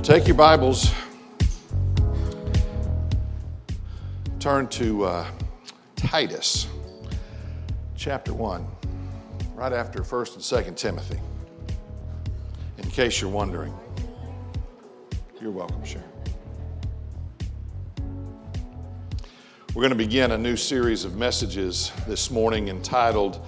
Well, take your Bibles, turn to uh, Titus chapter 1, right after 1st and 2nd Timothy, in case you're wondering. You're welcome, Sharon. We're going to begin a new series of messages this morning entitled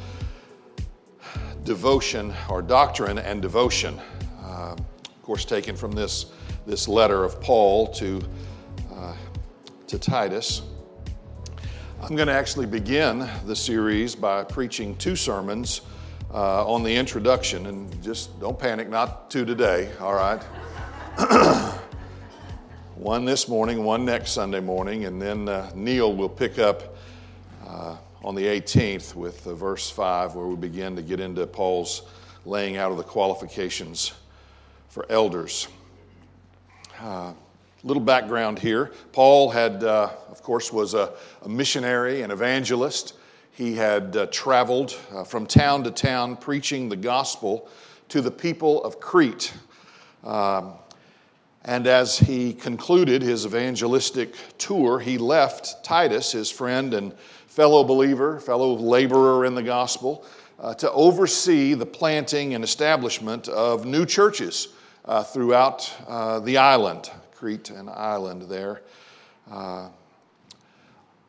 Devotion or Doctrine and Devotion. Uh, of course, taken from this, this letter of Paul to, uh, to Titus. I'm going to actually begin the series by preaching two sermons uh, on the introduction, and just don't panic, not two today, all right? one this morning, one next Sunday morning, and then uh, Neil will pick up uh, on the 18th with uh, verse 5, where we begin to get into Paul's laying out of the qualifications for elders. Uh, little background here. Paul had, uh, of course, was a, a, missionary and evangelist. He had uh, traveled uh, from town to town preaching the gospel to the people of Crete. Um, and as he concluded his evangelistic tour, he left Titus, his friend and fellow believer, fellow laborer in the gospel, uh, to oversee the planting and establishment of new churches uh, throughout uh, the island, Crete and island there. Uh,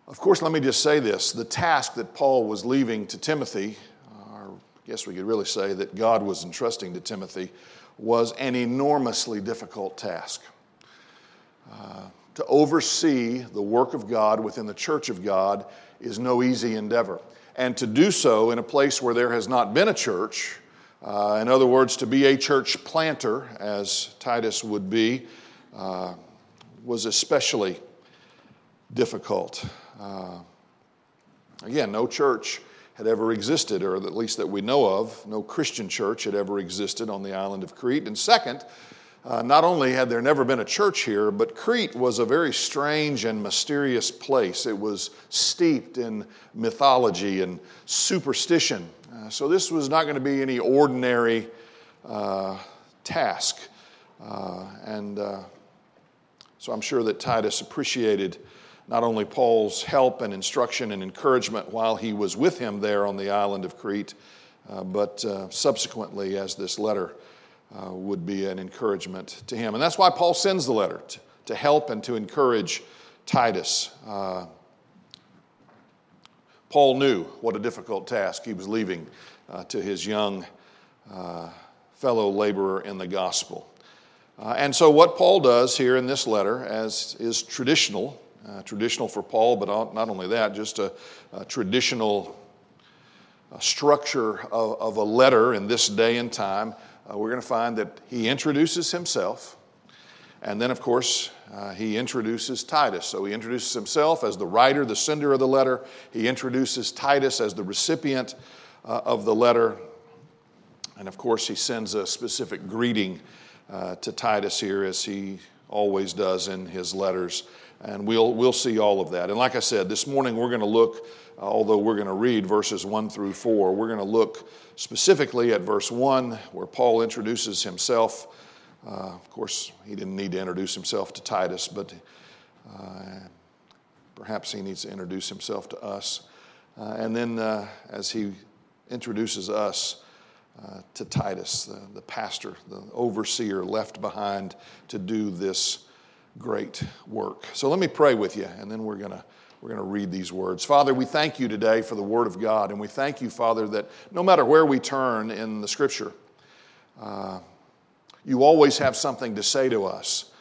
of course, let me just say this the task that Paul was leaving to Timothy, or I guess we could really say that God was entrusting to Timothy, was an enormously difficult task. Uh, to oversee the work of God within the church of God is no easy endeavor. And to do so in a place where there has not been a church, uh, in other words, to be a church planter, as Titus would be, uh, was especially difficult. Uh, again, no church had ever existed, or at least that we know of, no Christian church had ever existed on the island of Crete. And second, uh, not only had there never been a church here, but Crete was a very strange and mysterious place. It was steeped in mythology and superstition. Uh, so, this was not going to be any ordinary uh, task. Uh, and uh, so, I'm sure that Titus appreciated not only Paul's help and instruction and encouragement while he was with him there on the island of Crete, but subsequently as this letter would be an encouragement to him. And that's why Paul sends the letter to, to help and to encourage Titus. Uh, Paul knew what a difficult task he was leaving uh, to his young uh, fellow laborer in the gospel. and so, what Paul does here in this letter, as is traditional uh, traditional for Paul, but not only that, just a, a traditional uh, structure of, of, a letter in this day and time. Uh, we're going to find that he introduces himself, and then, of course, uh, he introduces Titus. So he introduces himself as the writer, the sender of the letter. He introduces Titus as the recipient uh, of the letter. And of course, he sends a specific greeting uh, to Titus here, as he always does in his letters. And we'll, we'll see all of that. And like I said, this morning we're going to look, uh, although we're going to read verses 1 through 4, we're going to look specifically at verse 1, where Paul introduces himself. Uh, of course, he didn't need to introduce himself to Titus, but uh, perhaps he needs to introduce himself to us. Uh, and then uh, as he introduces us, uh, to Titus, the, the pastor, the overseer left behind to do this great work. So let me pray with you, and then we're going to we're going to read these words. Father, we thank you today for the Word of God, and we thank you, Father, that no matter where we turn in the Scripture, uh, you always have something to say to us.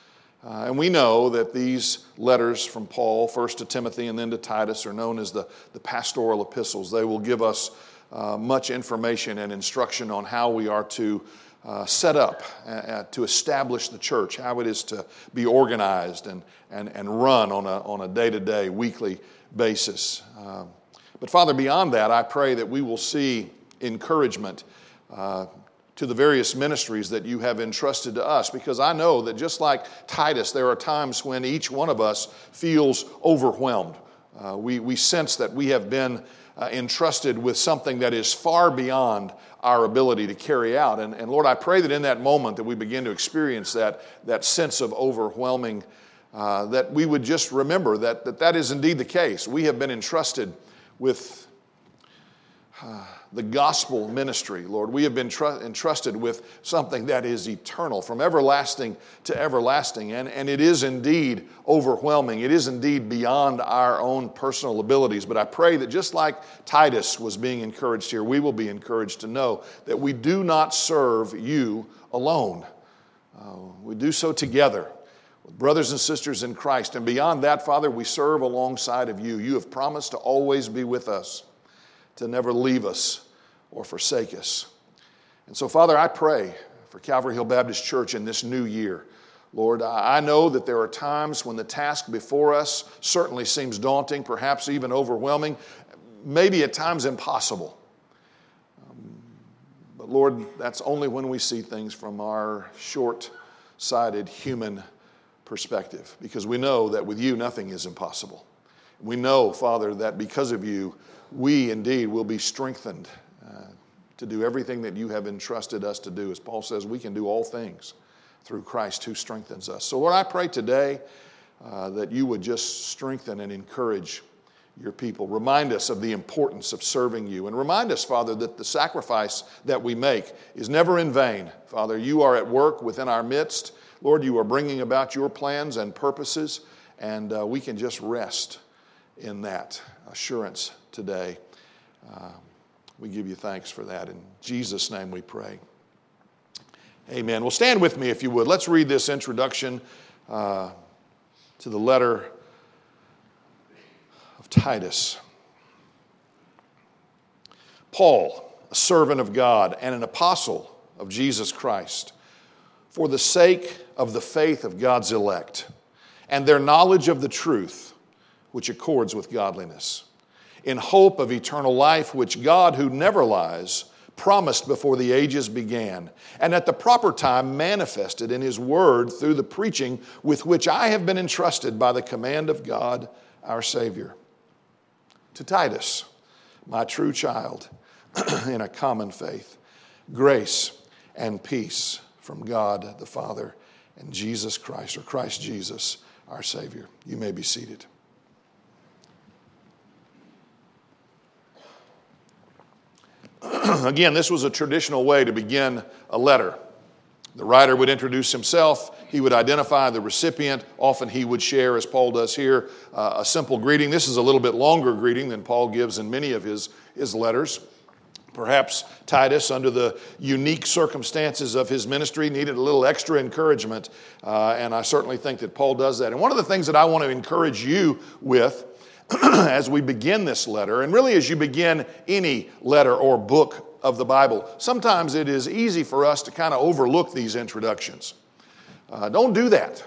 Uh, and we know that these letters from Paul, first to Timothy and then to Titus, are known as the, the pastoral epistles. They will give us uh, much information and instruction on how we are to uh, set up uh, uh, to establish the church, how it is to be organized and, and, and run on a, on a day-to-day, weekly basis. Um, but Father, beyond that, I pray that we will see encouragement uh, to the various ministries that you have entrusted to us because I know that just like Titus, there are times when each one of us feels overwhelmed Uh, we, we sense that we have been uh, entrusted with something that is far beyond our ability to carry out. And, and Lord, I pray that in that moment that we begin to experience that, that sense of overwhelming, uh, that we would just remember that, that that is indeed the case. We have been entrusted with uh, the gospel ministry, Lord. We have been tr- entrusted with something that is eternal, from everlasting to everlasting. And, and it is indeed overwhelming. It is indeed beyond our own personal abilities. But I pray that just like Titus was being encouraged here, we will be encouraged to know that we do not serve you alone. Uh, we do so together with brothers and sisters in Christ. And beyond that, Father, we serve alongside of you. You have promised to always be with us to never leave us or forsake us. And so, Father, I pray for Calvary Hill Baptist Church in this new year. Lord, I know that there are times when the task before us certainly seems daunting, perhaps even overwhelming, maybe at times impossible. Um, but Lord, that's only when we see things from our short sighted human perspective, because we know that with you nothing is impossible. We know, Father, that because of you, we indeed will be strengthened uh, to do everything that you have entrusted us to do. As Paul says, we can do all things through Christ who strengthens us. So, Lord, I pray today uh, that you would just strengthen and encourage your people. Remind us of the importance of serving you. And remind us, Father, that the sacrifice that we make is never in vain. Father, you are at work within our midst. Lord, you are bringing about your plans and purposes, and uh, we can just rest in that assurance today. Uh, we give you thanks for that. In Jesus' name we pray. Amen. Well, stand with me if you would. Let's read this introduction uh, to the letter of Titus. Paul, a servant of God and an apostle of Jesus Christ, for the sake of the faith of God's elect and their knowledge of the truth which accords with godliness in hope of eternal life, which God, who never lies, promised before the ages began, and at the proper time manifested in His Word through the preaching with which I have been entrusted by the command of God our Savior. To Titus, my true child, in a common faith, grace and peace from God the Father and Jesus Christ, or Christ Jesus, our Savior. You may be seated. again, this was a traditional way to begin a letter. The writer would introduce himself, he would identify the recipient. Often he would share, as Paul does here, uh, a simple greeting. This is a little bit longer greeting than Paul gives in many of his, his letters. Perhaps Titus, under the unique circumstances of his ministry, needed a little extra encouragement, uh, and I certainly think that Paul does that. And one of the things that I want to encourage you with as we begin this letter, and really as you begin any letter or book of the Bible, sometimes it is easy for us to kind of overlook these introductions. Uh, don't do that.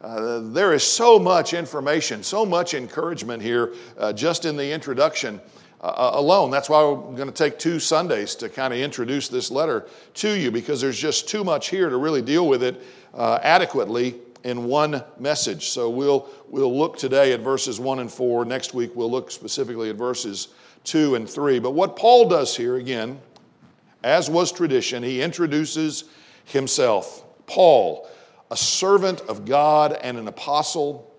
Uh, there is so much information, so much encouragement here uh, just in the introduction uh, uh, alone. That's why we're going to take two Sundays to kind of introduce this letter to you because there's just too much here to really deal with it uh, adequately in one message. So we'll, we'll look today at verses 1 and 4. Next week, we'll look specifically at verses 2 and 3. But what Paul does here, again, as was tradition, he introduces himself. Paul, a servant of God and an apostle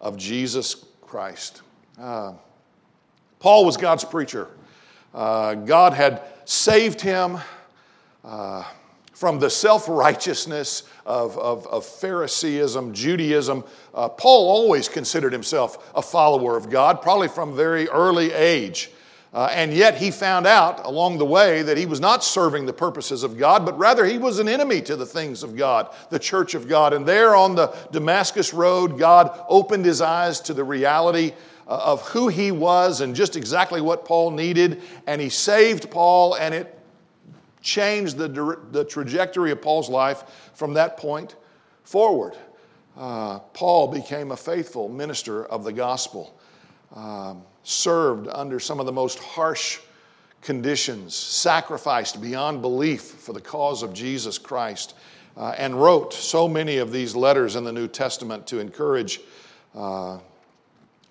of Jesus Christ. Uh, Paul was God's preacher. Uh, God had saved him. Uh, from the self righteousness of, of, of, Phariseeism, Judaism. Uh, Paul always considered himself a follower of God, probably from very early age. Uh, and yet he found out along the way that he was not serving the purposes of God, but rather he was an enemy to the things of God, the church of God. And there on the Damascus Road, God opened his eyes to the reality uh, of who he was and just exactly what Paul needed. And he saved Paul, and it changed the, the trajectory of Paul's life from that point forward. Uh, Paul became a faithful minister of the gospel, um, served under some of the most harsh conditions, sacrificed beyond belief for the cause of Jesus Christ, uh, and wrote so many of these letters in the New Testament to encourage uh,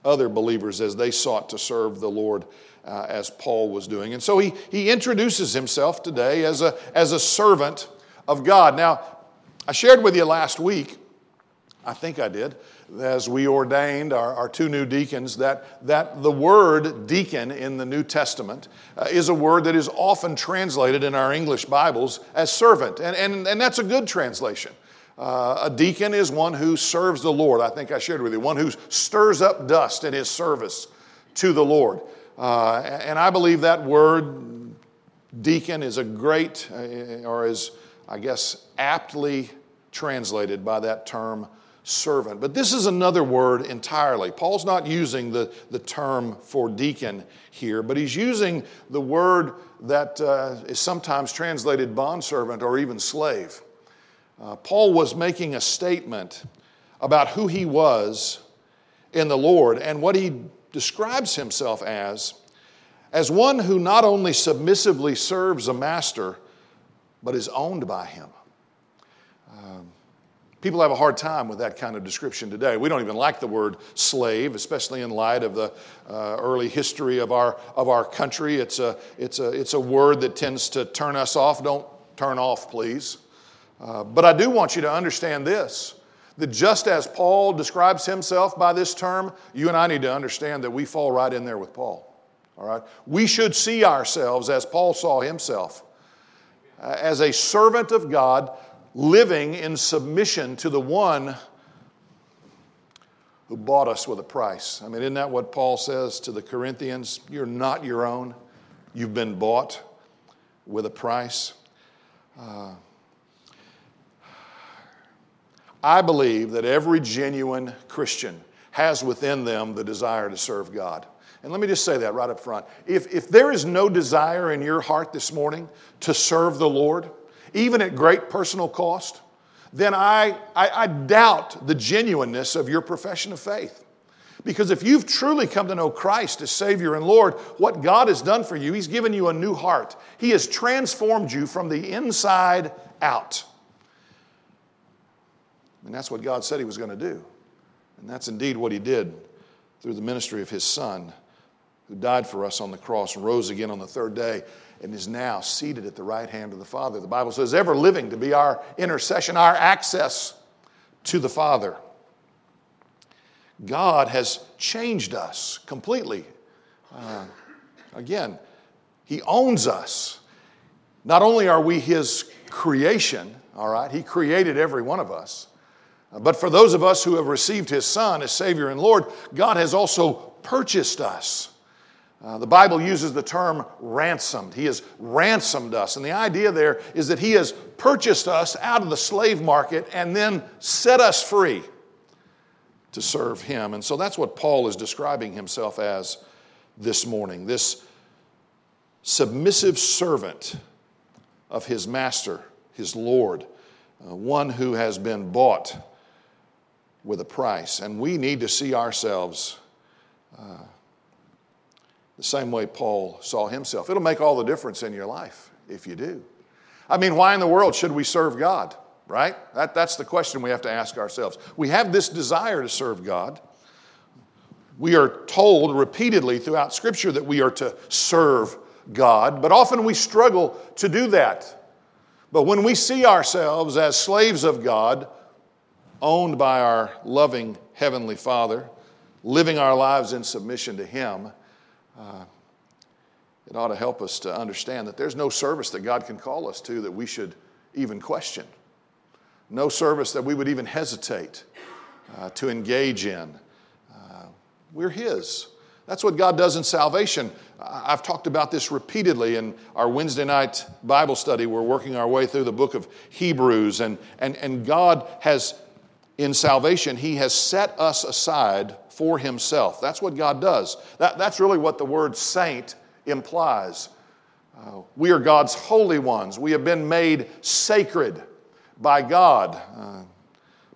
other believers as they sought to serve the Lord uh, as Paul was doing. And so he, he introduces himself today as a, as a servant of God. Now, I shared with you last week, I think I did, as we ordained our, our two new deacons, that, that the word deacon in the New Testament uh, is a word that is often translated in our English Bibles as servant. And, and, and that's a good translation. Uh, a deacon is one who serves the Lord. I think I shared with you, one who stirs up dust in his service to the Lord. Uh, and I believe that word deacon is a great, uh, or is, I guess, aptly translated by that term servant. But this is another word entirely. Paul's not using the, the term for deacon here, but he's using the word that uh, is sometimes translated bondservant or even slave. Uh, Paul was making a statement about who he was in the Lord and what he describes himself as as one who not only submissively serves a master, but is owned by him. Um, people have a hard time with that kind of description today. We don't even like the word slave, especially in light of the uh, early history of our, of our country. It's a, it's, a, it's a word that tends to turn us off. Don't turn off, please. Uh, but I do want you to understand this that just as Paul describes himself by this term, you and I need to understand that we fall right in there with Paul. All right? We should see ourselves as Paul saw himself uh, as a servant of God living in submission to the one who bought us with a price. I mean, isn't that what Paul says to the Corinthians? You're not your own, you've been bought with a price. Uh, I believe that every genuine Christian has within them the desire to serve God. And let me just say that right up front. If, if there is no desire in your heart this morning to serve the Lord, even at great personal cost, then I, I, I doubt the genuineness of your profession of faith. Because if you've truly come to know Christ as Savior and Lord, what God has done for you, He's given you a new heart. He has transformed you from the inside out. And that's what God said He was going to do. And that's indeed what He did through the ministry of His Son, who died for us on the cross and rose again on the third day and is now seated at the right hand of the Father. The Bible says, ever living to be our intercession, our access to the Father. God has changed us completely. Uh, again, He owns us. Not only are we His creation, all right, He created every one of us. But for those of us who have received His Son as Savior and Lord, God has also purchased us. Uh, the Bible uses the term ransomed. He has ransomed us. And the idea there is that He has purchased us out of the slave market and then set us free to serve Him. And so that's what Paul is describing himself as this morning this submissive servant of his master, his Lord, uh, one who has been bought with a price. And we need to see ourselves uh, the same way Paul saw himself. It'll make all the difference in your life if you do. I mean, why in the world should we serve God, right? That, that's the question we have to ask ourselves. We have this desire to serve God. We are told repeatedly throughout Scripture that we are to serve God, but often we struggle to do that. But when we see ourselves as slaves of God, owned by our loving Heavenly Father, living our lives in submission to Him, uh, it ought to help us to understand that there's no service that God can call us to that we should even question. No service that we would even hesitate uh, to engage in. Uh, we're His. That's what God does in salvation. I've talked about this repeatedly in our Wednesday night Bible study. We're working our way through the book of Hebrews, and, and, and God has, in salvation, He has set us aside for himself. That's what God does. That, that's really what the word saint implies. Uh, we are God's holy ones. We have been made sacred by God, uh,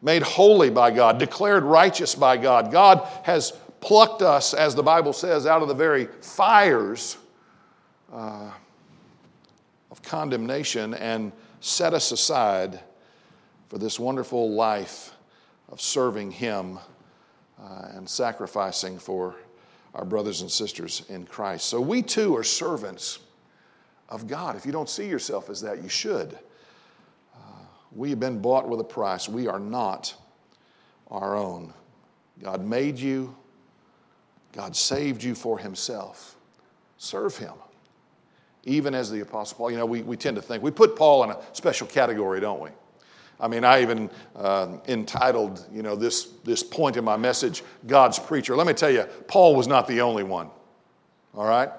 made holy by God, declared righteous by God. God has plucked us, as the Bible says, out of the very fires uh, of condemnation and set us aside for this wonderful life of serving Him uh, and sacrificing for our brothers and sisters in Christ. So we too are servants of God. If you don't see yourself as that, you should. Uh, we have been bought with a price. We are not our own. God made you, God saved you for Himself. Serve Him. Even as the Apostle Paul, you know, we, we tend to think, we put Paul in a special category, don't we? I mean, I even uh, entitled, you know, this, this point in my message, God's Preacher. Let me tell you, Paul was not the only one, all right?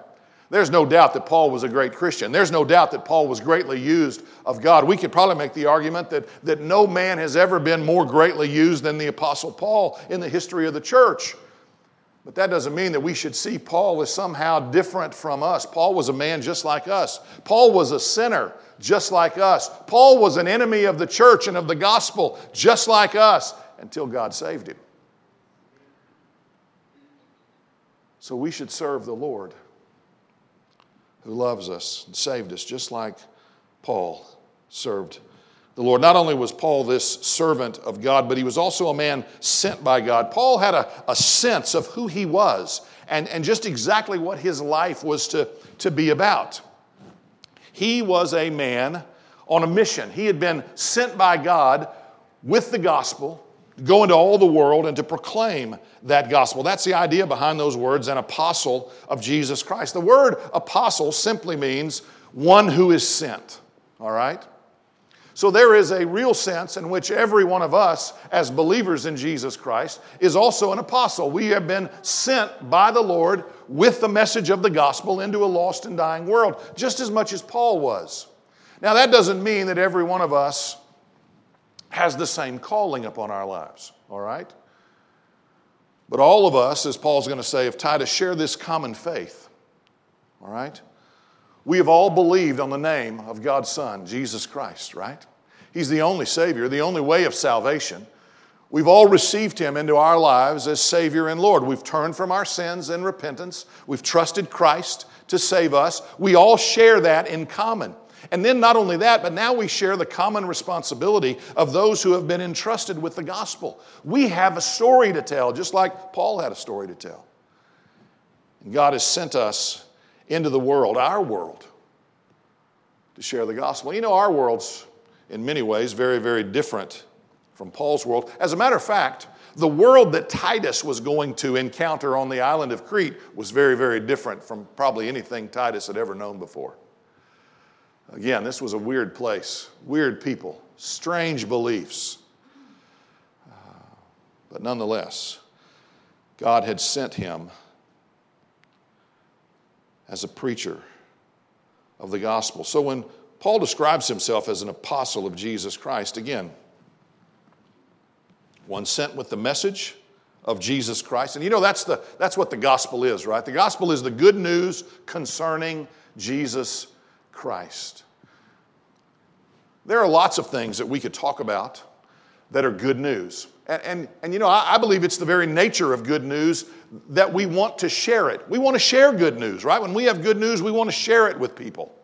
There's no doubt that Paul was a great Christian. There's no doubt that Paul was greatly used of God. We could probably make the argument that, that no man has ever been more greatly used than the Apostle Paul in the history of the church. But that doesn't mean that we should see Paul as somehow different from us. Paul was a man just like us. Paul was a sinner just like us. Paul was an enemy of the church and of the gospel just like us until God saved him. So we should serve the Lord who loves us and saved us just like Paul served the Lord. Not only was Paul this servant of God, but he was also a man sent by God. Paul had a, a sense of who he was and, and just exactly what his life was to, to be about. He was a man on a mission. He had been sent by God with the gospel to go into all the world and to proclaim that gospel. That's the idea behind those words, an apostle of Jesus Christ. The word apostle simply means one who is sent, all right? So there is a real sense in which every one of us, as believers in Jesus Christ, is also an apostle. We have been sent by the Lord with the message of the gospel into a lost and dying world, just as much as Paul was. Now, that doesn't mean that every one of us has the same calling upon our lives, all right? But all of us, as Paul's going to say, tried to share this common faith, all right? We have all believed on the name of God's Son, Jesus Christ, right? He's the only Savior, the only way of salvation. We've all received Him into our lives as Savior and Lord. We've turned from our sins in repentance. We've trusted Christ to save us. We all share that in common. And then, not only that, but now we share the common responsibility of those who have been entrusted with the gospel. We have a story to tell, just like Paul had a story to tell. And God has sent us into the world, our world, to share the gospel. You know, our world's in many ways very, very different from Paul's world. As a matter of fact, the world that Titus was going to encounter on the island of Crete was very, very different from probably anything Titus had ever known before. Again, this was a weird place, weird people, strange beliefs. But nonetheless, God had sent him as a preacher of the gospel. So when Paul describes himself as an apostle of Jesus Christ. Again, one sent with the message of Jesus Christ. And you know, that's, the, that's what the gospel is, right? The gospel is the good news concerning Jesus Christ. There are lots of things that we could talk about that are good news. And, and, and you know, I, I believe it's the very nature of good news that we want to share it. We want to share good news, right? When we have good news, we want to share it with people.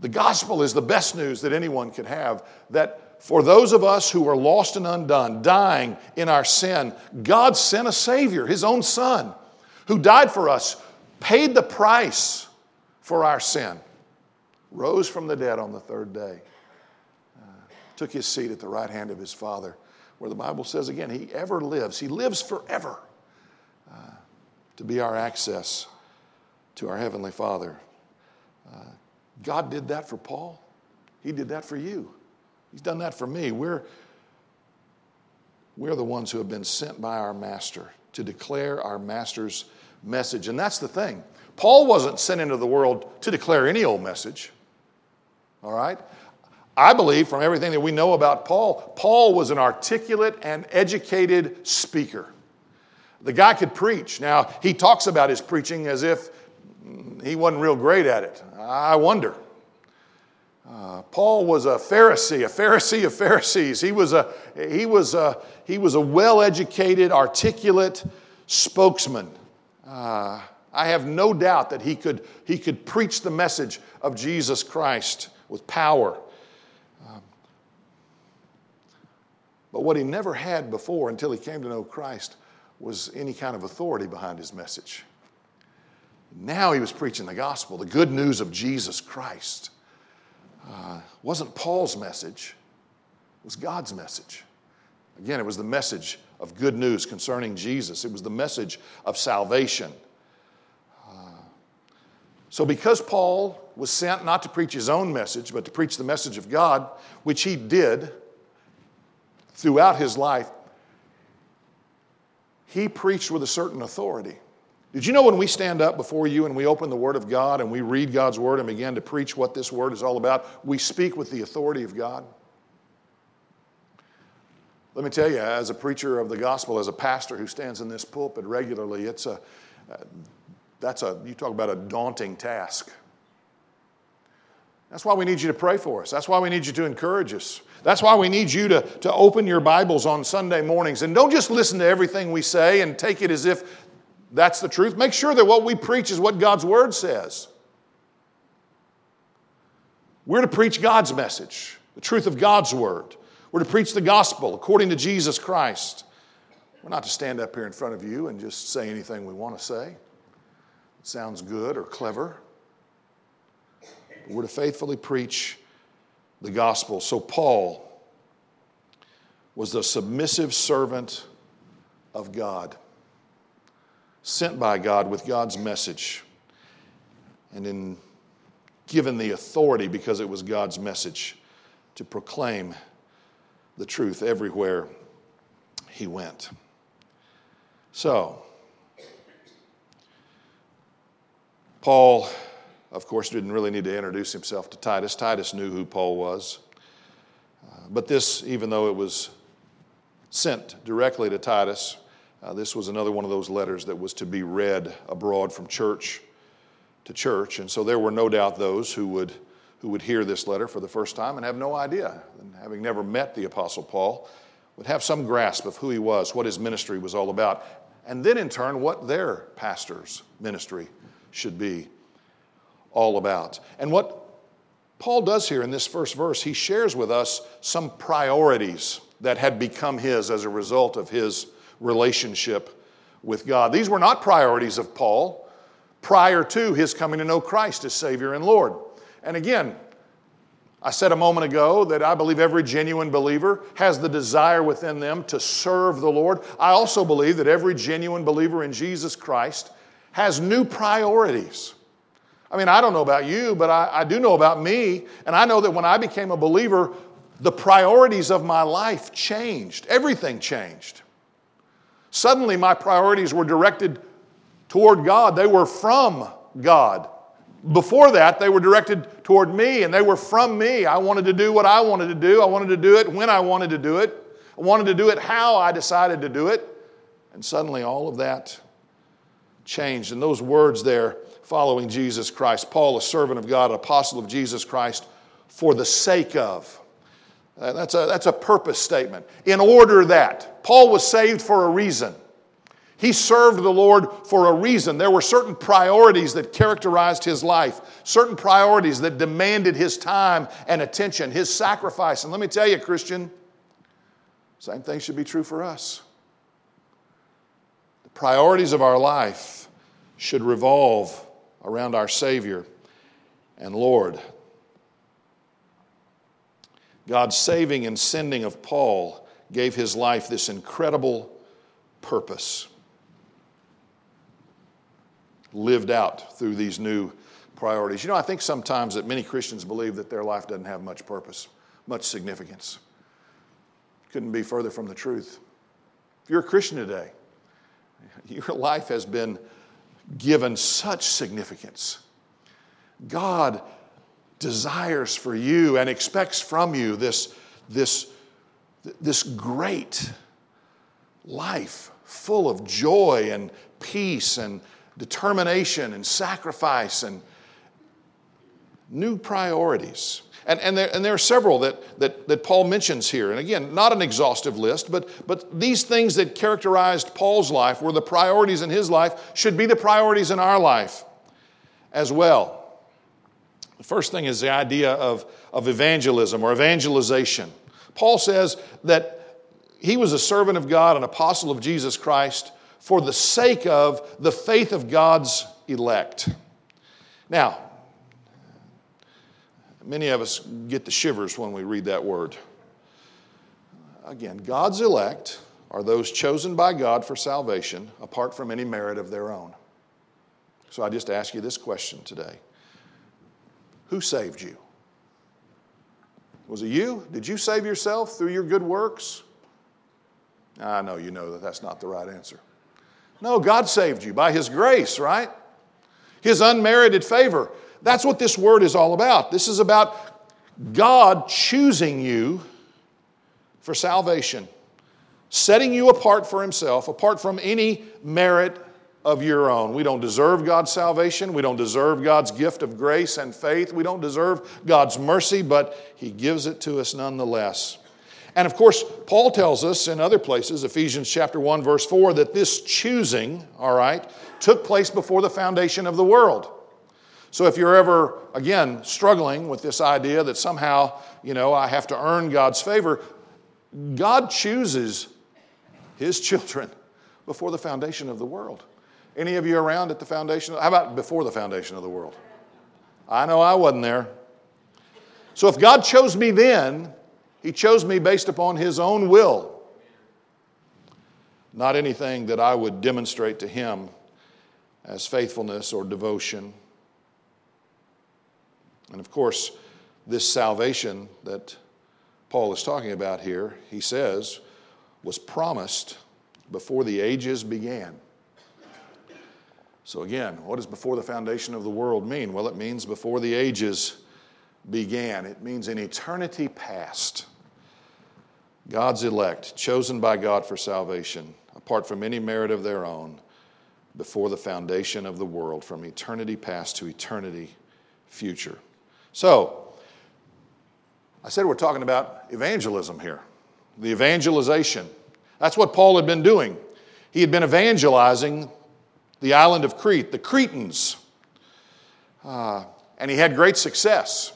The gospel is the best news that anyone could have that for those of us who are lost and undone, dying in our sin, God sent a Savior, His own Son, who died for us, paid the price for our sin, rose from the dead on the third day, uh, took His seat at the right hand of His Father, where the Bible says again, He ever lives. He lives forever uh, to be our access to our Heavenly Father. Uh, God did that for Paul. He did that for you. He's done that for me. We're, we're the ones who have been sent by our master to declare our master's message. And that's the thing. Paul wasn't sent into the world to declare any old message. All right? I believe from everything that we know about Paul, Paul was an articulate and educated speaker. The guy could preach. Now, he talks about his preaching as if he wasn't real great at it. I wonder. Uh, Paul was a Pharisee, a Pharisee of Pharisees. He was a, he was a, he was a well educated, articulate spokesman. Uh, I have no doubt that he could, he could preach the message of Jesus Christ with power. Um, But what he never had before until he came to know Christ was any kind of authority behind his message. Now he was preaching the gospel, the good news of Jesus Christ. Uh, wasn't Paul's message, it was God's message. Again, it was the message of good news concerning Jesus, it was the message of salvation. Uh, so, because Paul was sent not to preach his own message, but to preach the message of God, which he did throughout his life, he preached with a certain authority. Did you know when we stand up before you and we open the Word of God and we read God's Word and begin to preach what this Word is all about, we speak with the authority of God? Let me tell you, as a preacher of the gospel, as a pastor who stands in this pulpit regularly, it's a, uh, that's a, you talk about a daunting task. That's why we need you to pray for us. That's why we need you to encourage us. That's why we need you to, to open your Bibles on Sunday mornings. And don't just listen to everything we say and take it as if that's the truth. Make sure that what we preach is what God's Word says. We're to preach God's message, the truth of God's Word. We're to preach the gospel according to Jesus Christ. We're not to stand up here in front of you and just say anything we want to say. It sounds good or clever. But we're to faithfully preach the gospel. So, Paul was the submissive servant of God sent by God with God's message, and in given the authority because it was God's message to proclaim the truth everywhere he went. So, Paul, of course, didn't really need to introduce himself to Titus. Titus knew who Paul was. Uh, but this, even though it was sent directly to Titus, uh, this was another one of those letters that was to be read abroad from church to church. And so there were no doubt those who would, who would hear this letter for the first time and have no idea, and having never met the Apostle Paul, would have some grasp of who he was, what his ministry was all about, and then in turn, what their pastor's ministry should be all about. And what Paul does here in this first verse, he shares with us some priorities that had become his as a result of his relationship with God. These were not priorities of Paul prior to his coming to know Christ as Savior and Lord. And again, I said a moment ago that I believe every genuine believer has the desire within them to serve the Lord. I also believe that every genuine believer in Jesus Christ has new priorities. I mean, I don't know about you, but I, I, do know about me. And I know that when I became a believer, the priorities of my life changed. Everything changed. Suddenly, my priorities were directed toward God, they were from God. Before that, they were directed toward me and they were from me. I wanted to do what I wanted to do. I wanted to do it when I wanted to do it. I wanted to do it how I decided to do it. And suddenly, all of that changed. And those words there, following Jesus Christ, Paul, a servant of God, an apostle of Jesus Christ, for the sake of. Uh, that's a, that's a purpose statement. In order that. Paul was saved for a reason. He served the Lord for a reason. There were certain priorities that characterized his life, certain priorities that demanded his time and attention, his sacrifice. And let me tell you, Christian, same thing should be true for us. The priorities of our life should revolve around our Savior and Lord. God's saving and sending of Paul gave his life this incredible purpose, lived out through these new priorities. You know, I think sometimes that many Christians believe that their life doesn't have much purpose, much significance. Couldn't be further from the truth. If you're a Christian today, your life has been given such significance. God desires for you and expects from you this, this, this great life full of joy and peace and determination and sacrifice and new priorities. And, and, there, and there are several that, that, that Paul mentions here. And again, not an exhaustive list, but, but these things that characterized Paul's life, were the priorities in his life, should be the priorities in our life as well. The first thing is the idea of, of evangelism or evangelization. Paul says that he was a servant of God, an apostle of Jesus Christ, for the sake of the faith of God's elect. Now, many of us get the shivers when we read that word. Again, God's elect are those chosen by God for salvation apart from any merit of their own. So I just ask you this question today Who saved you? Was it you? Did you save yourself through your good works? I know you know that that's not the right answer. No, God saved you by His grace, right? His unmerited favor. That's what this word is all about. This is about God choosing you for salvation, setting you apart for Himself, apart from any merit of your own. We don't deserve God's salvation. We don't deserve God's gift of grace and faith. We don't deserve God's mercy, but He gives it to us nonetheless. And of course, Paul tells us in other places, Ephesians chapter 1, verse 4, that this choosing, all right, took place before the foundation of the world. So if you're ever, again, struggling with this idea that somehow, you know, I have to earn God's favor, God chooses His children before the foundation of the world. Any of you around at the foundation? How about before the foundation of the world? I know I wasn't there. So if God chose me then, He chose me based upon His own will, not anything that I would demonstrate to Him as faithfulness or devotion. And of course, this salvation that Paul is talking about here, he says, was promised before the ages began. So, again, what does before the foundation of the world mean? Well, it means before the ages began, it means in eternity past. God's elect, chosen by God for salvation, apart from any merit of their own, before the foundation of the world, from eternity past to eternity future. So, I said we're talking about evangelism here, the evangelization. That's what Paul had been doing. He had been evangelizing the island of Crete, the Cretans. Uh, and he had great success.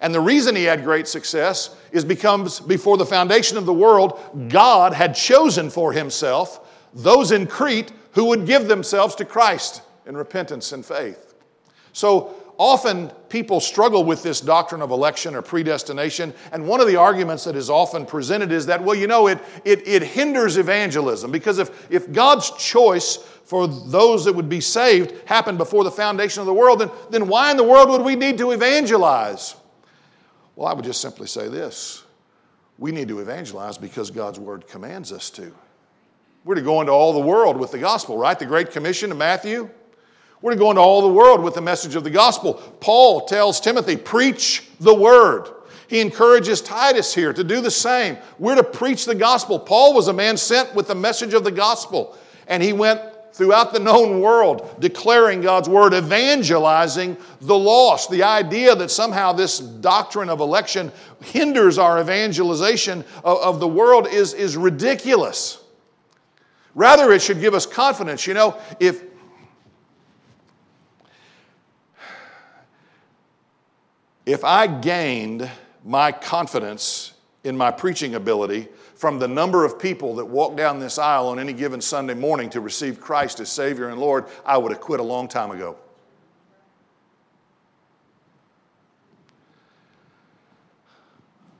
And the reason he had great success is because before the foundation of the world, God had chosen for himself those in Crete who would give themselves to Christ in repentance and faith. So often people struggle with this doctrine of election or predestination, and one of the arguments that is often presented is that, well, you know, it, it, it hinders evangelism because if, if God's choice for those that would be saved happened before the foundation of the world, then, then why in the world would we need to evangelize? Well, I would just simply say this we need to evangelize because God's word commands us to. We're to go into all the world with the gospel, right? The Great Commission of Matthew. We're going to go into all the world with the message of the gospel. Paul tells Timothy, preach the word. He encourages Titus here to do the same. We're to preach the gospel. Paul was a man sent with the message of the gospel, and he went throughout the known world, declaring God's word, evangelizing the lost. The idea that somehow this doctrine of election hinders our evangelization of, of the world is, is ridiculous. Rather, it should give us confidence. You know, if, if I gained my confidence in my preaching ability from the number of people that walk down this aisle on any given Sunday morning to receive Christ as Savior and Lord, I would have quit a long time ago.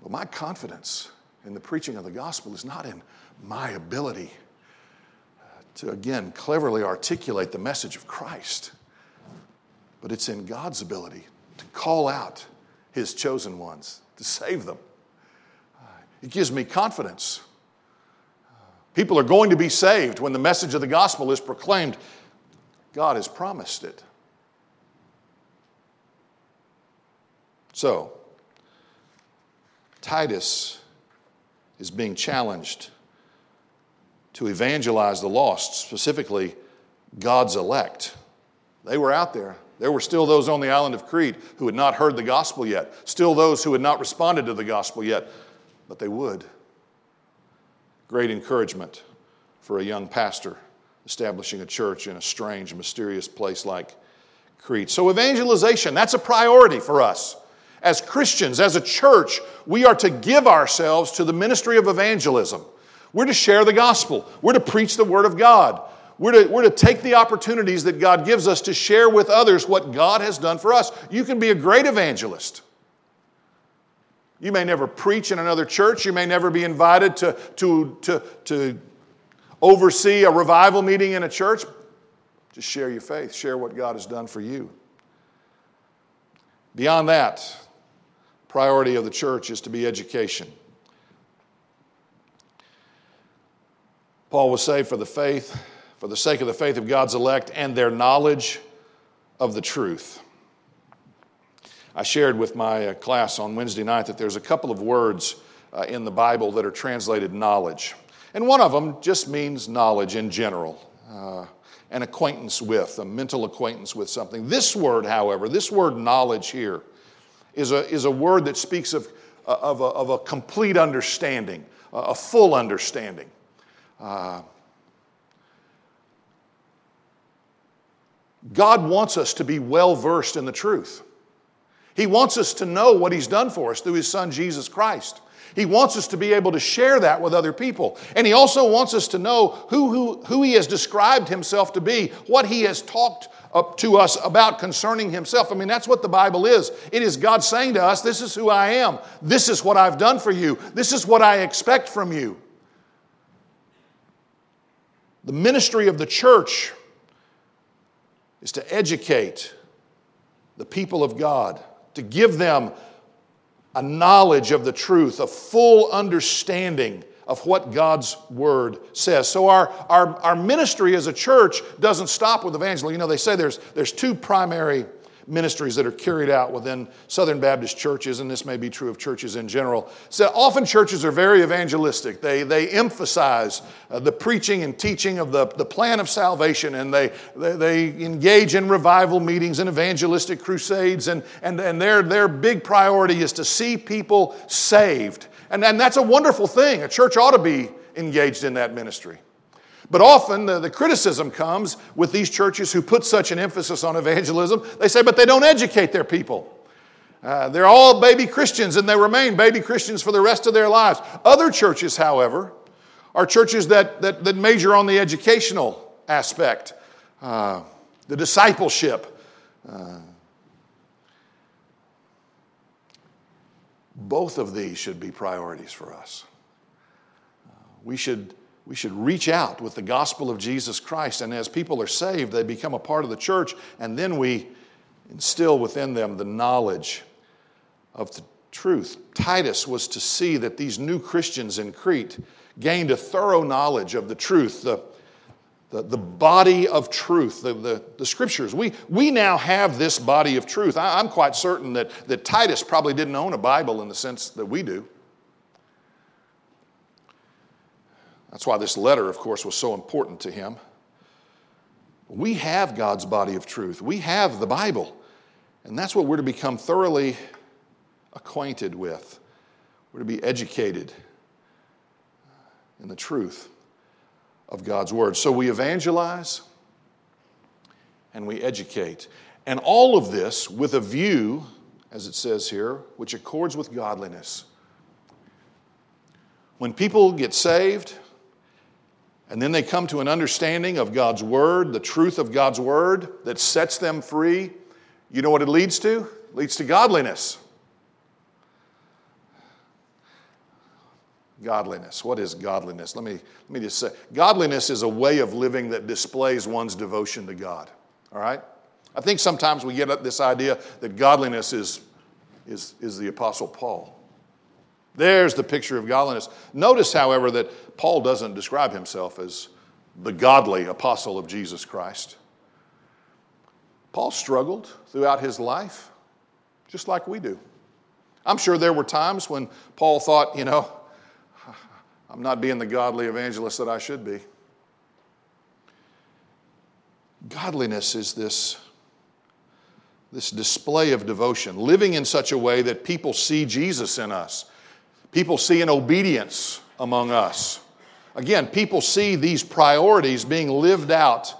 But my confidence in the preaching of the gospel is not in my ability to, again, cleverly articulate the message of Christ, but it's in God's ability to call out His chosen ones, to save them. It gives me confidence. People are going to be saved when the message of the gospel is proclaimed. God has promised it. So, Titus is being challenged to evangelize the lost, specifically God's elect. They were out there. There were still those on the island of Crete who had not heard the gospel yet, still those who had not responded to the gospel yet but they would. Great encouragement for a young pastor establishing a church in a strange, mysterious place like Crete. So, evangelization, that's a priority for us. As Christians, as a church, we are to give ourselves to the ministry of evangelism. We're to share the gospel. We're to preach the word of God. We're to, we're to take the opportunities that God gives us to share with others what God has done for us. You can be a great evangelist. You may never preach in another church. You may never be invited to, to, to, to oversee a revival meeting in a church. Just share your faith, share what God has done for you. Beyond that, priority of the church is to be education. Paul was saved for the faith, for the sake of the faith of God's elect and their knowledge of the truth. I shared with my uh, class on Wednesday night that there's a couple of words uh, in the Bible that are translated knowledge. And one of them just means knowledge in general, uh, an acquaintance with, a mental acquaintance with something. This word, however, this word knowledge here, is a, is a word that speaks of, uh, of, a, of a complete understanding, a full understanding. Uh, God wants us to be well versed in the truth. He wants us to know what He's done for us through His Son, Jesus Christ. He wants us to be able to share that with other people. And He also wants us to know who, who, who He has described Himself to be, what He has talked up to us about concerning Himself. I mean, that's what the Bible is. It is God saying to us, This is who I am. This is what I've done for you. This is what I expect from you. The ministry of the church is to educate the people of God, to give them a knowledge of the truth, a full understanding of what God's word says. So our, our, our ministry as a church doesn't stop with evangelism. You know, they say there's, there's two primary ministries that are carried out within Southern Baptist churches, and this may be true of churches in general. So often churches are very evangelistic. They, they emphasize uh, the preaching and teaching of the, the plan of salvation, and they, they, they, engage in revival meetings and evangelistic crusades, and, and, and their, their big priority is to see people saved. And, and that's a wonderful thing. A church ought to be engaged in that ministry. But often the, the, criticism comes with these churches who put such an emphasis on evangelism. They say, but they don't educate their people. Uh, they're all baby Christians and they remain baby Christians for the rest of their lives. Other churches, however, are churches that, that, that major on the educational aspect, uh, the discipleship. Uh, both of these should be priorities for us. Uh, we should we should reach out with the gospel of Jesus Christ. And as people are saved, they become a part of the church, and then we instill within them the knowledge of the truth. Titus was to see that these new Christians in Crete gained a thorough knowledge of the truth, the, the, the body of truth, the, the, the, scriptures. We, we now have this body of truth. I, I'm quite certain that, that Titus probably didn't own a Bible in the sense that we do. That's why this letter, of course, was so important to him. We have God's body of truth, we have the Bible, and that's what we're to become thoroughly acquainted with. We're to be educated in the truth of God's Word. So we evangelize and we educate. And all of this with a view, as it says here, which accords with godliness. When people get saved, and then they come to an understanding of God's Word, the truth of God's Word that sets them free. You know what it leads to? It leads to godliness. Godliness. What is godliness? Let me, let me just say godliness is a way of living that displays one's devotion to God. All right? I think sometimes we get this idea that godliness is, is, is the Apostle Paul. There's the picture of godliness. Notice, however, that Paul doesn't describe himself as the godly apostle of Jesus Christ. Paul struggled throughout his life, just like we do. I'm sure there were times when Paul thought, you know, I'm not being the godly evangelist that I should be. Godliness is this, this display of devotion, living in such a way that people see Jesus in us. People see an obedience among us. Again, people see these priorities being lived out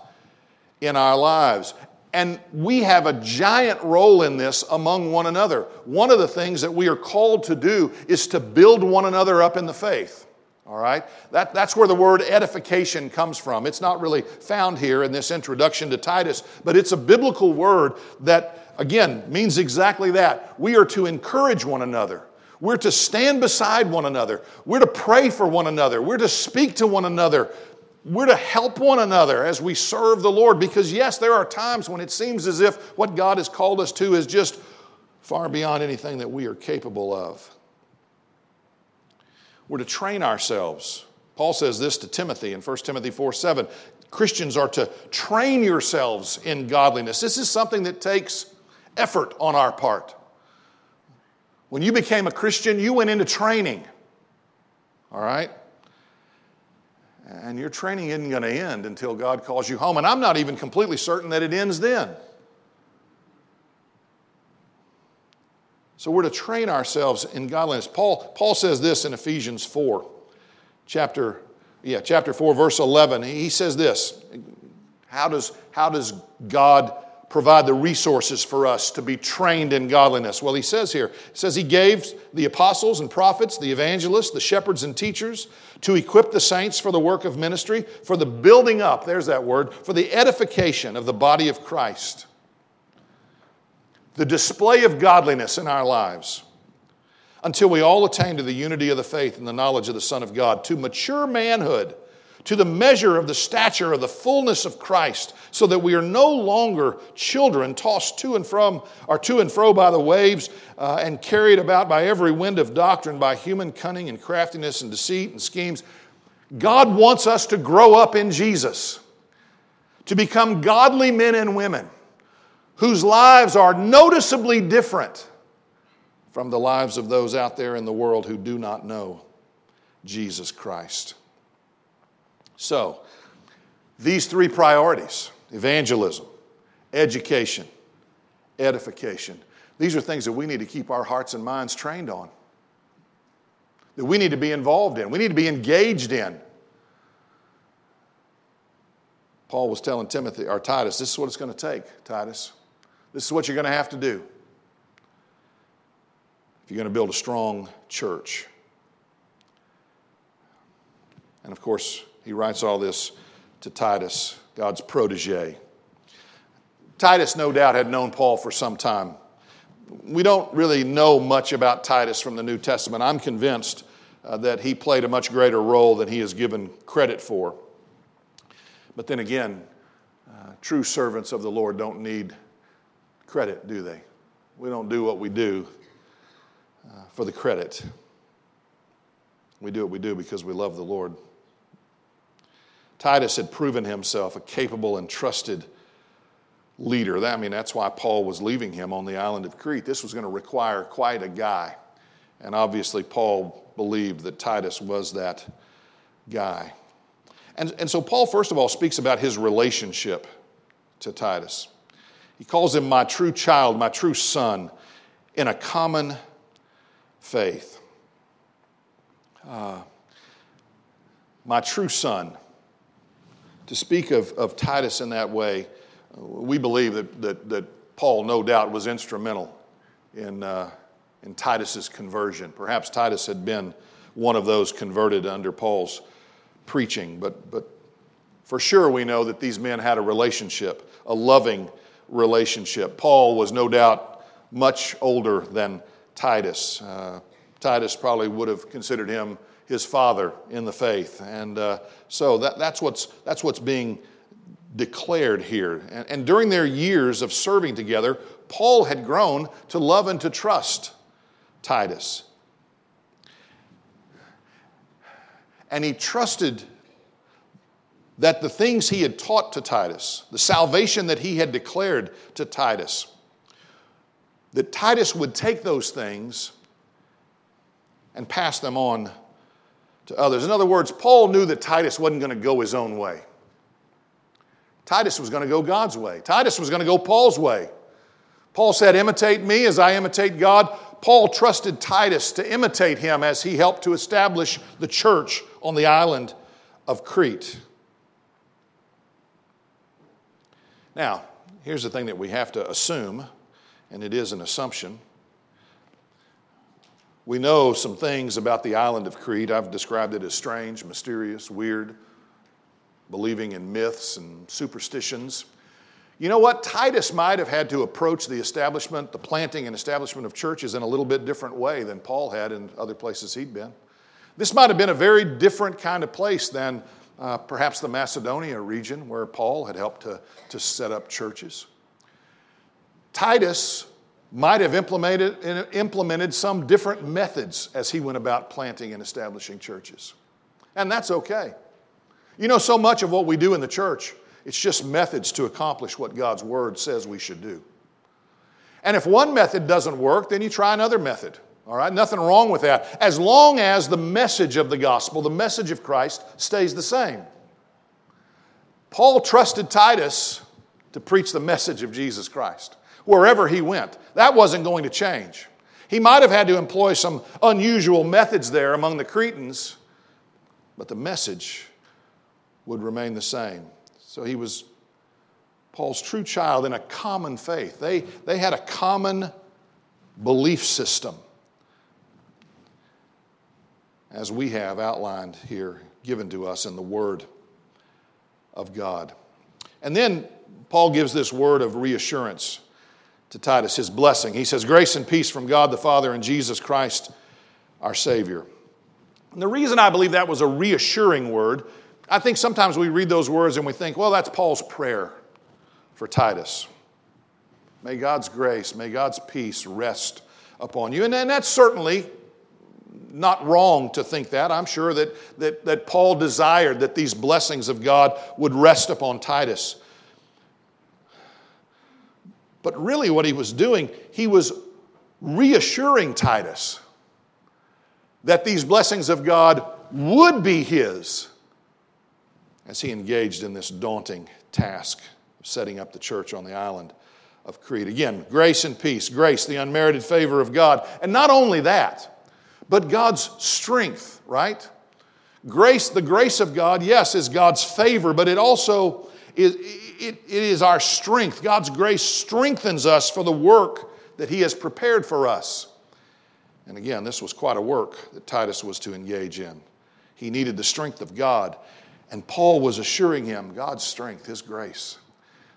in our lives. And we have a giant role in this among one another. One of the things that we are called to do is to build one another up in the faith. All right? That, that's where the word edification comes from. It's not really found here in this introduction to Titus, but it's a biblical word that, again, means exactly that. We are to encourage one another. We're to stand beside one another. We're to pray for one another. We're to speak to one another. We're to help one another as we serve the Lord because, yes, there are times when it seems as if what God has called us to is just far beyond anything that we are capable of. We're to train ourselves. Paul says this to Timothy in 1 Timothy 4 7. Christians are to train yourselves in godliness. This is something that takes effort on our part. When you became a Christian, you went into training. All right? And your training isn't going to end until God calls you home. And I'm not even completely certain that it ends then. So we're to train ourselves in godliness. Paul, Paul says this in Ephesians 4, chapter, yeah, chapter 4, verse 11. He says this. How does, how does God provide the resources for us to be trained in godliness? Well, he says here, he says he gave the apostles and prophets, the evangelists, the shepherds and teachers to equip the saints for the work of ministry, for the building up, there's that word, for the edification of the body of Christ the display of godliness in our lives until we all attain to the unity of the faith and the knowledge of the Son of God, to mature manhood, to the measure of the stature of the fullness of Christ, so that we are no longer children tossed to and from or to and fro by the waves uh, and carried about by every wind of doctrine, by human cunning and craftiness and deceit and schemes. God wants us to grow up in Jesus, to become godly men and women whose lives are noticeably different from the lives of those out there in the world who do not know Jesus Christ. So, these three priorities evangelism, education, edification these are things that we need to keep our hearts and minds trained on, that we need to be involved in, we need to be engaged in. Paul was telling Timothy or Titus, this is what it's going to take, Titus. This is what you're going to have to do if you're going to build a strong church. And of course, he writes all this to Titus, God's protege. Titus, no doubt, had known Paul for some time. We don't really know much about Titus from the New Testament. I'm convinced uh, that he played a much greater role than he is given credit for. But then again, uh, true servants of the Lord don't need credit, do they? We don't do what we do uh, for the credit. We do what we do because we love the Lord. Titus had proven himself a capable and trusted leader. I mean, that's why Paul was leaving him on the island of Crete. This was going to require quite a guy. And obviously, Paul believed that Titus was that guy. And, and so, Paul, first of all, speaks about his relationship to Titus. He calls him my true child, my true son, in a common faith. Uh, my true son. To speak of, of Titus in that way, we believe that, that, that Paul, no doubt, was instrumental in, uh, in Titus's conversion. Perhaps Titus had been one of those converted under Paul's preaching, but, but for sure we know that these men had a relationship, a loving relationship. Paul was no doubt much older than Titus. Uh, Titus probably would have considered him his father in the faith. And uh, so that, that's, what's, that's what's being declared here. And, and during their years of serving together, Paul had grown to love and to trust Titus. And he trusted that the things he had taught to Titus, the salvation that he had declared to Titus, that Titus would take those things and pass them on to others. In other words, Paul knew that Titus wasn't going to go his own way. Titus was going to go God's way. Titus was going to go Paul's way. Paul said, Imitate me as I imitate God. Paul trusted Titus to imitate him as he helped to establish the church on the island of Crete. Now, here's the thing that we have to assume, and it is an assumption. We know some things about the island of Crete. I've described it as strange, mysterious, weird, believing in myths and superstitions. You know what? Titus might have had to approach the establishment, the planting and establishment of churches in a little bit different way than Paul had in other places he'd been. This might have been a very different kind of place than uh, perhaps the Macedonia region where Paul had helped to, to set up churches. Titus might have implemented, implemented some different methods as he went about planting and establishing churches. And that's okay. You know, so much of what we do in the church, it's just methods to accomplish what God's word says we should do. And if one method doesn't work, then you try another method. All right, nothing wrong with that. As long as the message of the gospel, the message of Christ, stays the same. Paul trusted Titus to preach the message of Jesus Christ wherever he went. That wasn't going to change. He might have had to employ some unusual methods there among the Cretans, but the message would remain the same. So he was Paul's true child in a common faith. They, they had a common belief system as we have outlined here, given to us in the Word of God. And then Paul gives this word of reassurance to Titus, his blessing. He says, Grace and peace from God the Father and Jesus Christ, our Savior. And the reason I believe that was a reassuring word, I think sometimes we read those words and we think, well, that's Paul's prayer for Titus. May God's grace, may God's peace rest upon you. And, and that's certainly not wrong to think that. I'm sure that, that, that Paul desired that these blessings of God would rest upon Titus. But really, what he was doing, he was reassuring Titus that these blessings of God would be his as he engaged in this daunting task of setting up the church on the island of Crete. Again, grace and peace, grace, the unmerited favor of God. And not only that, but God's strength, right? Grace, the grace of God, yes, is God's favor, but it also is, it, it is our strength. God's grace strengthens us for the work that He has prepared for us. And again, this was quite a work that Titus was to engage in. He needed the strength of God. And Paul was assuring him God's strength, His grace,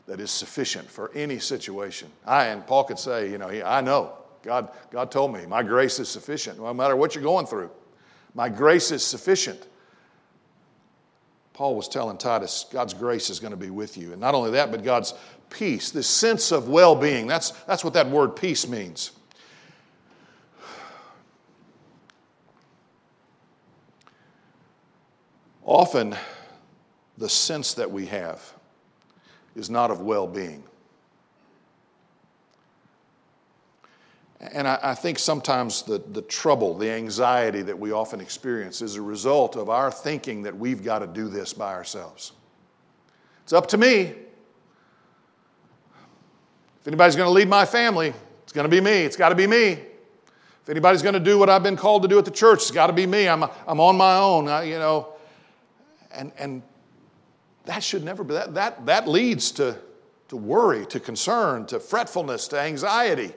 that is sufficient for any situation. I, and Paul could say, you know, I know. God, God told me, my grace is sufficient, no matter what you're going through. My grace is sufficient. Paul was telling Titus, God's grace is going to be with you. And not only that, but God's peace, this sense of well being. That's, that's what that word peace means. Often, the sense that we have is not of well being. And I, I, think sometimes the, the trouble, the anxiety that we often experience is a result of our thinking that we've got to do this by ourselves. It's up to me. If anybody's going to lead my family, it's going to be me. It's got to be me. If anybody's going to do what I've been called to do at the church, it's got to be me. I'm, I'm on my own, I, you know. And, and that should never be, that, that, that leads to, to worry, to concern, to fretfulness, to anxiety.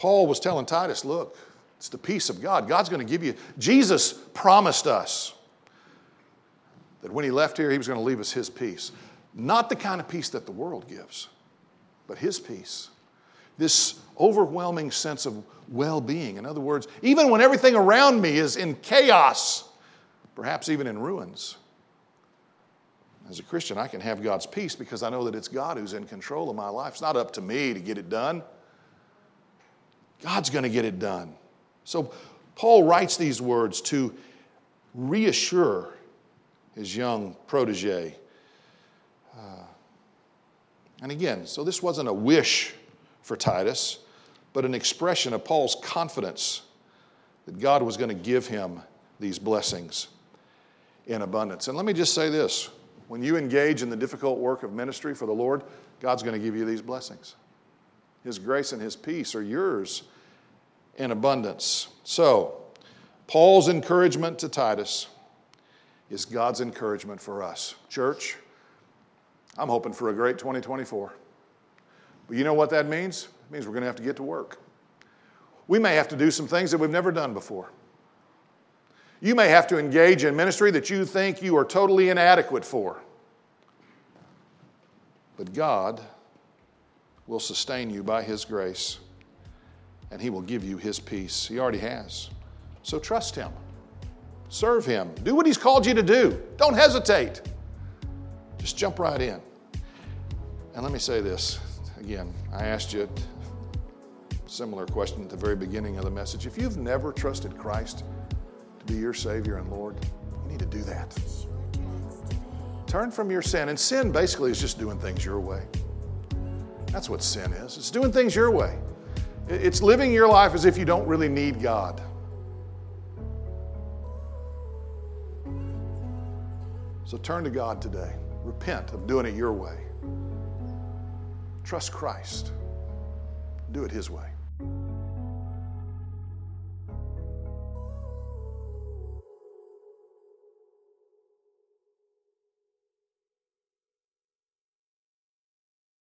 Paul was telling Titus, look, it's the peace of God. God's going to give you. Jesus promised us that when he left here, he was going to leave us his peace. Not the kind of peace that the world gives, but his peace. This overwhelming sense of well being. In other words, even when everything around me is in chaos, perhaps even in ruins, as a Christian, I can have God's peace because I know that it's God who's in control of my life. It's not up to me to get it done. God's going to get it done. So Paul writes these words to reassure his young protege. Uh, and again, so this wasn't a wish for Titus, but an expression of Paul's confidence that God was going to give him these blessings in abundance. And let me just say this when you engage in the difficult work of ministry for the Lord, God's going to give you these blessings. His grace and His peace are yours in abundance. So, Paul's encouragement to Titus is God's encouragement for us. Church, I'm hoping for a great 2024. But you know what that means? It means we're going to have to get to work. We may have to do some things that we've never done before. You may have to engage in ministry that you think you are totally inadequate for. But God will sustain you by His grace, and He will give you His peace. He already has. So trust Him, serve Him, do what He's called you to do. Don't hesitate. Just jump right in. And let me say this again I asked you a similar question at the very beginning of the message. If you've never trusted Christ, to be your Savior and Lord, you need to do that. Turn from your sin. And sin basically is just doing things your way. That's what sin is it's doing things your way, it's living your life as if you don't really need God. So turn to God today. Repent of doing it your way. Trust Christ. Do it His way.